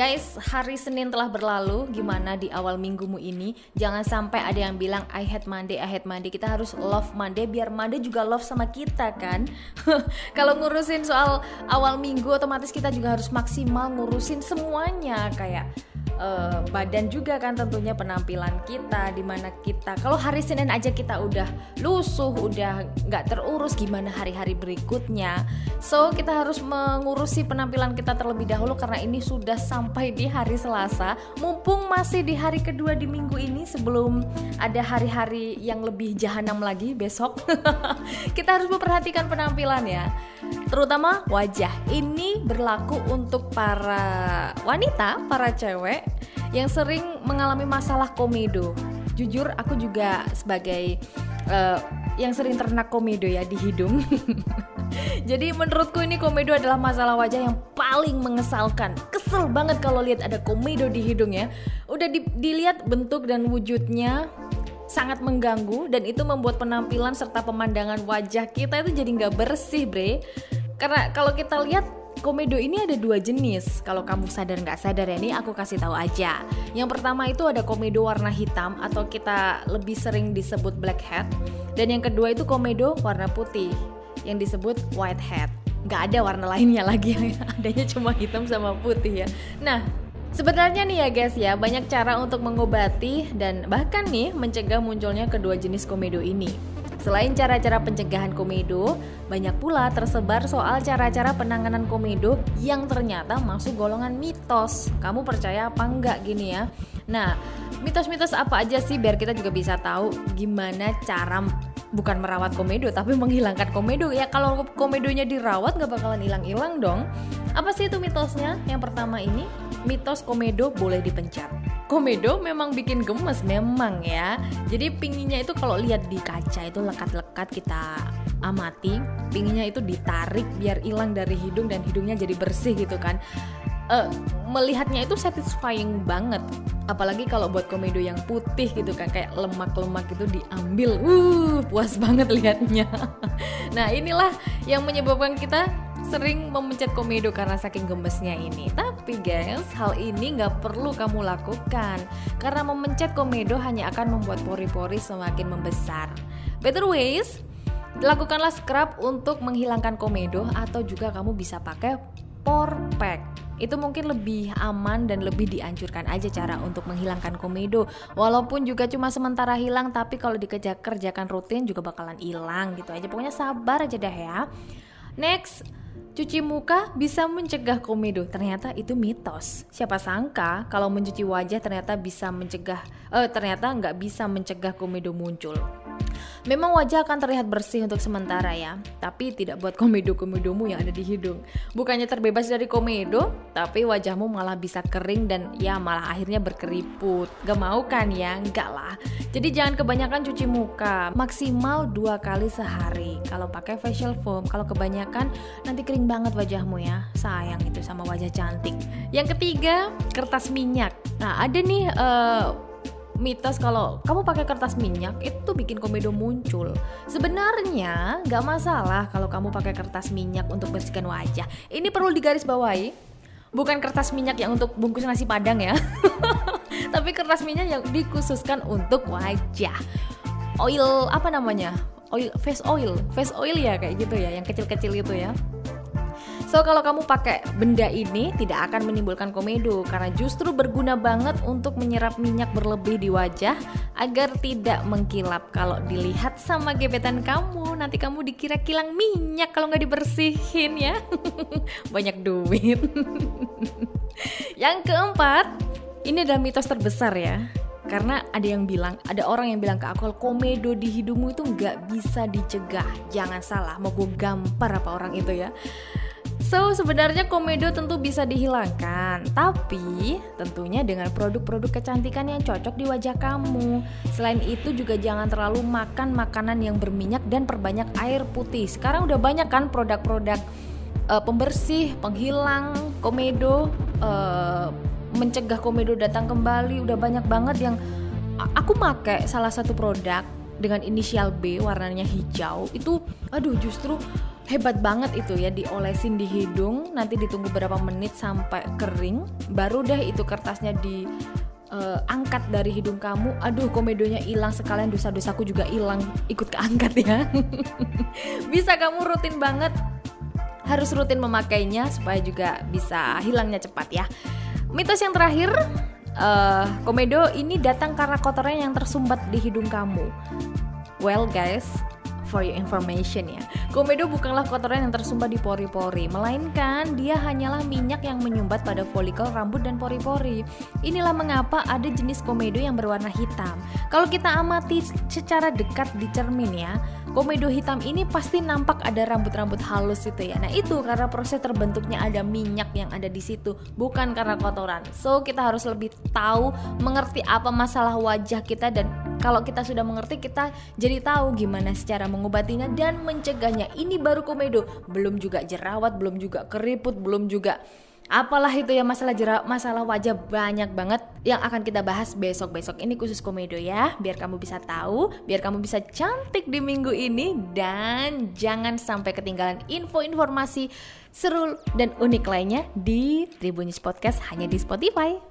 Guys, hari Senin telah berlalu. Gimana di awal minggumu ini? Jangan sampai ada yang bilang I hate Monday, I hate Monday. Kita harus love Monday biar Monday juga love sama kita kan. Kalau ngurusin soal awal minggu otomatis kita juga harus maksimal ngurusin semuanya kayak uh, badan juga kan tentunya penampilan kita di mana kita kalau hari Senin aja kita udah lusuh udah nggak terurus gimana hari-hari berikutnya? So kita harus mengurusi penampilan kita terlebih dahulu karena ini sudah sampai di hari Selasa. Mumpung masih di hari kedua di minggu ini sebelum ada hari-hari yang lebih jahanam lagi besok kita harus memperhatikan penampilan ya terutama wajah. Ini berlaku untuk para wanita, para cewek yang sering mengalami masalah komedo. Jujur aku juga sebagai uh, yang sering ternak komedo ya di hidung. Jadi menurutku ini komedo adalah masalah wajah yang paling mengesalkan. Kesel banget kalau lihat ada komedo di hidung ya. Udah di, dilihat bentuk dan wujudnya sangat mengganggu dan itu membuat penampilan serta pemandangan wajah kita itu jadi nggak bersih bre. Karena kalau kita lihat komedo ini ada dua jenis. Kalau kamu sadar nggak sadar ya ini aku kasih tahu aja. Yang pertama itu ada komedo warna hitam atau kita lebih sering disebut black hat. Dan yang kedua itu komedo warna putih yang disebut white hat. Nggak ada warna lainnya lagi adanya cuma hitam sama putih ya. Nah Sebenarnya nih ya guys ya, banyak cara untuk mengobati dan bahkan nih mencegah munculnya kedua jenis komedo ini. Selain cara-cara pencegahan komedo, banyak pula tersebar soal cara-cara penanganan komedo yang ternyata masuk golongan mitos. Kamu percaya apa enggak gini ya? Nah, mitos-mitos apa aja sih biar kita juga bisa tahu gimana cara bukan merawat komedo tapi menghilangkan komedo ya kalau komedonya dirawat nggak bakalan hilang-hilang dong apa sih itu mitosnya yang pertama ini mitos komedo boleh dipencet. Komedo memang bikin gemes memang ya. Jadi pinginya itu kalau lihat di kaca itu lekat-lekat kita amati, pinginya itu ditarik biar hilang dari hidung dan hidungnya jadi bersih gitu kan. Uh, melihatnya itu satisfying banget. Apalagi kalau buat komedo yang putih gitu kan kayak lemak-lemak itu diambil. Uh puas banget lihatnya nah inilah yang menyebabkan kita sering memencet komedo karena saking gemesnya ini. Tapi guys, hal ini nggak perlu kamu lakukan. Karena memencet komedo hanya akan membuat pori-pori semakin membesar. Better ways, lakukanlah scrub untuk menghilangkan komedo atau juga kamu bisa pakai pore pack itu mungkin lebih aman dan lebih dianjurkan aja cara untuk menghilangkan komedo walaupun juga cuma sementara hilang tapi kalau dikerja kerjakan rutin juga bakalan hilang gitu aja pokoknya sabar aja dah ya next Cuci muka bisa mencegah komedo. Ternyata itu mitos. Siapa sangka kalau mencuci wajah ternyata bisa mencegah, eh ternyata nggak bisa mencegah komedo muncul. Memang wajah akan terlihat bersih untuk sementara ya, tapi tidak buat komedo-komedomu yang ada di hidung. Bukannya terbebas dari komedo, tapi wajahmu malah bisa kering dan ya malah akhirnya berkeriput. Gak mau kan ya? Enggak lah. Jadi jangan kebanyakan cuci muka, maksimal dua kali sehari. Kalau pakai facial foam, kalau kebanyakan nanti kering banget wajahmu ya. Sayang itu sama wajah cantik. Yang ketiga, kertas minyak. Nah ada nih uh, mitos kalau kamu pakai kertas minyak itu bikin komedo muncul. Sebenarnya nggak masalah kalau kamu pakai kertas minyak untuk bersihkan wajah. Ini perlu digarisbawahi. Bukan kertas minyak yang untuk bungkus nasi padang ya. Tapi kertas minyak yang dikhususkan untuk wajah. Oil apa namanya? Oil face oil, face oil ya kayak gitu ya, yang kecil-kecil itu ya. So kalau kamu pakai benda ini tidak akan menimbulkan komedo. Karena justru berguna banget untuk menyerap minyak berlebih di wajah agar tidak mengkilap. Kalau dilihat sama gebetan kamu nanti kamu dikira kilang minyak kalau nggak dibersihin ya. Banyak duit. Yang keempat ini adalah mitos terbesar ya. Karena ada yang bilang ada orang yang bilang ke aku komedo di hidungmu itu nggak bisa dicegah. Jangan salah mau gue gampar apa orang itu ya So, sebenarnya komedo tentu bisa dihilangkan, tapi tentunya dengan produk-produk kecantikan yang cocok di wajah kamu. Selain itu juga jangan terlalu makan makanan yang berminyak dan perbanyak air putih. Sekarang udah banyak kan produk-produk uh, pembersih, penghilang komedo, uh, mencegah komedo datang kembali. Udah banyak banget yang aku pakai salah satu produk dengan inisial B warnanya hijau itu aduh justru hebat banget itu ya diolesin di hidung nanti ditunggu berapa menit sampai kering baru deh itu kertasnya di uh, angkat dari hidung kamu. Aduh komedonya hilang sekalian dosa-dosaku juga hilang. Ikut keangkat ya. Bisa kamu rutin banget. Harus rutin memakainya supaya juga bisa hilangnya cepat ya. Mitos yang terakhir uh, komedo ini datang karena kotoran yang tersumbat di hidung kamu. Well guys for your information ya. Komedo bukanlah kotoran yang tersumbat di pori-pori, melainkan dia hanyalah minyak yang menyumbat pada folikel rambut dan pori-pori. Inilah mengapa ada jenis komedo yang berwarna hitam. Kalau kita amati secara dekat di cermin ya, komedo hitam ini pasti nampak ada rambut-rambut halus itu ya. Nah, itu karena proses terbentuknya ada minyak yang ada di situ, bukan karena kotoran. So, kita harus lebih tahu mengerti apa masalah wajah kita dan kalau kita sudah mengerti kita jadi tahu gimana secara mengobatinya dan mencegahnya. Ini baru komedo, belum juga jerawat, belum juga keriput, belum juga apalah itu ya masalah jerawat, masalah wajah banyak banget yang akan kita bahas besok-besok. Ini khusus komedo ya, biar kamu bisa tahu, biar kamu bisa cantik di minggu ini dan jangan sampai ketinggalan info informasi seru dan unik lainnya di Tribunnews Podcast hanya di Spotify.